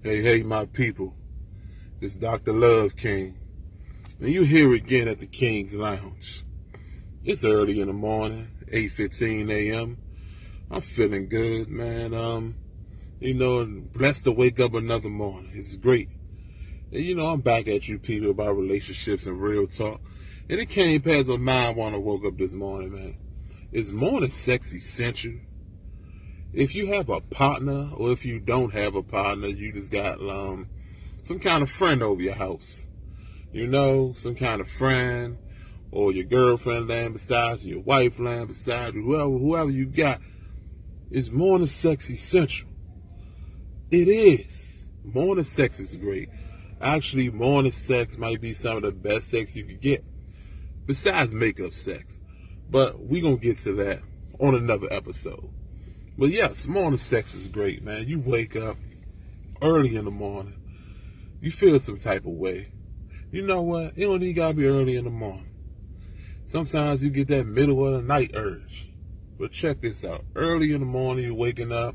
Hey, hey, my people. It's Dr. Love King. And you here again at the King's Lounge. It's early in the morning, 8.15 a.m. I'm feeling good, man. Um, you know, blessed to wake up another morning. It's great. And you know, I'm back at you people about relationships and real talk. And it came past my mind when I woke up this morning, man. Is morning sex essential? If you have a partner or if you don't have a partner, you just got um, some kind of friend over your house. You know, some kind of friend or your girlfriend laying beside you, your wife laying beside you, whoever, whoever you got. Is morning sex essential? It is. Morning sex is great. Actually, morning sex might be some of the best sex you could get, besides makeup sex. But we're gonna get to that on another episode. But yes, morning sex is great, man. You wake up early in the morning, you feel some type of way. You know what? You don't even gotta be early in the morning. Sometimes you get that middle of the night urge. But check this out. Early in the morning, you're waking up,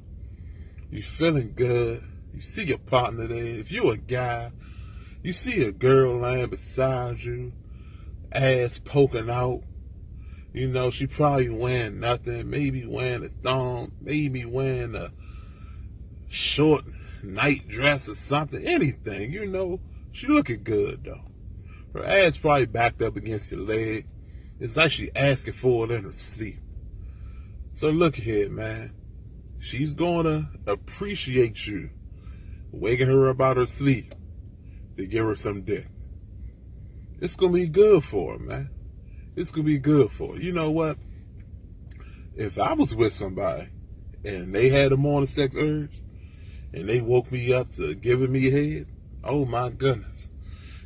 you're feeling good, you see your partner there. If you're a guy, you see a girl laying beside you, ass poking out, you know, she probably wearing nothing, maybe wearing a thong, maybe wearing a short night dress or something, anything, you know. She looking good though. Her ass probably backed up against your leg. It's like she asking for it in her sleep. So look here, man. She's gonna appreciate you waking her up out her sleep to give her some dick. It's gonna be good for her, man. This could be good for you. You know what? If I was with somebody and they had a morning sex urge and they woke me up to giving me head, oh my goodness.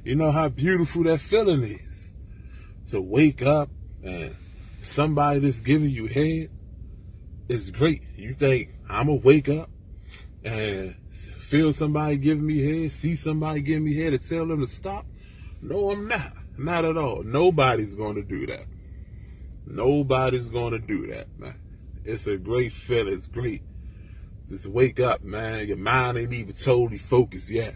You know how beautiful that feeling is. To wake up and somebody that's giving you head is great. You think I'm gonna wake up and feel somebody giving me head, see somebody giving me head and tell them to stop? No, I'm not. Not at all. Nobody's going to do that. Nobody's going to do that, man. It's a great feeling. It's great. Just wake up, man. Your mind ain't even totally focused yet.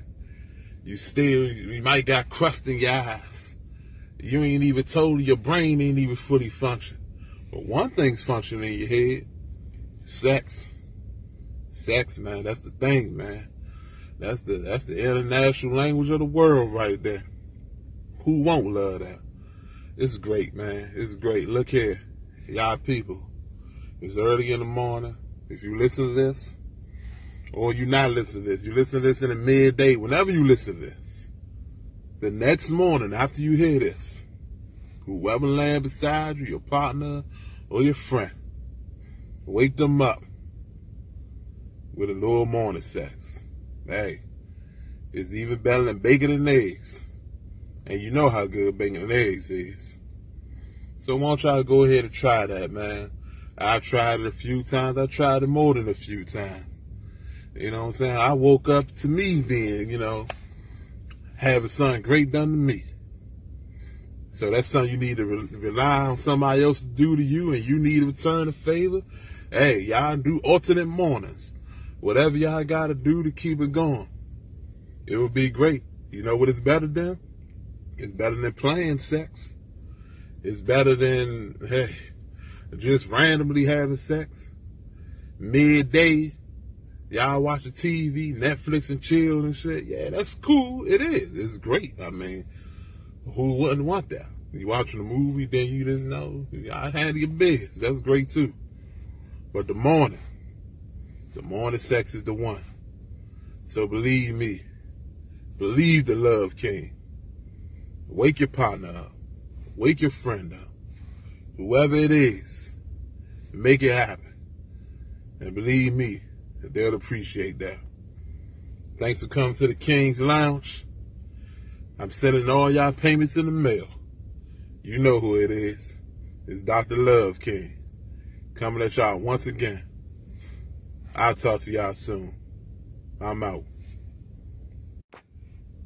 You still, you might got crust in your eyes. You ain't even totally, your brain ain't even fully functioning. But one thing's functioning in your head. Sex. Sex, man. That's the thing, man. That's the, that's the international language of the world right there. Who won't love that? It's great, man. It's great. Look here, y'all people. It's early in the morning. If you listen to this, or you not listen to this, you listen to this in the midday, whenever you listen to this, the next morning after you hear this, whoever laying beside you, your partner or your friend, wake them up with a little morning sex. Hey, it's even better than bacon and eggs. And you know how good bacon and eggs is. So why don't y'all go ahead and try that, man. I've tried it a few times. I tried it more than a few times. You know what I'm saying? I woke up to me being, you know, having something great done to me. So that's something you need to re- rely on somebody else to do to you and you need to return a favor. Hey, y'all do alternate mornings. Whatever y'all got to do to keep it going. It would be great. You know what it's better than? It's better than playing sex. It's better than, hey, just randomly having sex. Midday, y'all watching TV, Netflix and chill and shit. Yeah, that's cool. It is. It's great. I mean, who wouldn't want that? You watching a movie, then you just know, I handle your business. That's great too. But the morning, the morning sex is the one. So believe me, believe the love king. Wake your partner up. Wake your friend up. Whoever it is, make it happen. And believe me, they'll appreciate that. Thanks for coming to the King's Lounge. I'm sending all y'all payments in the mail. You know who it is. It's Dr. Love King. Coming at y'all once again. I'll talk to y'all soon. I'm out.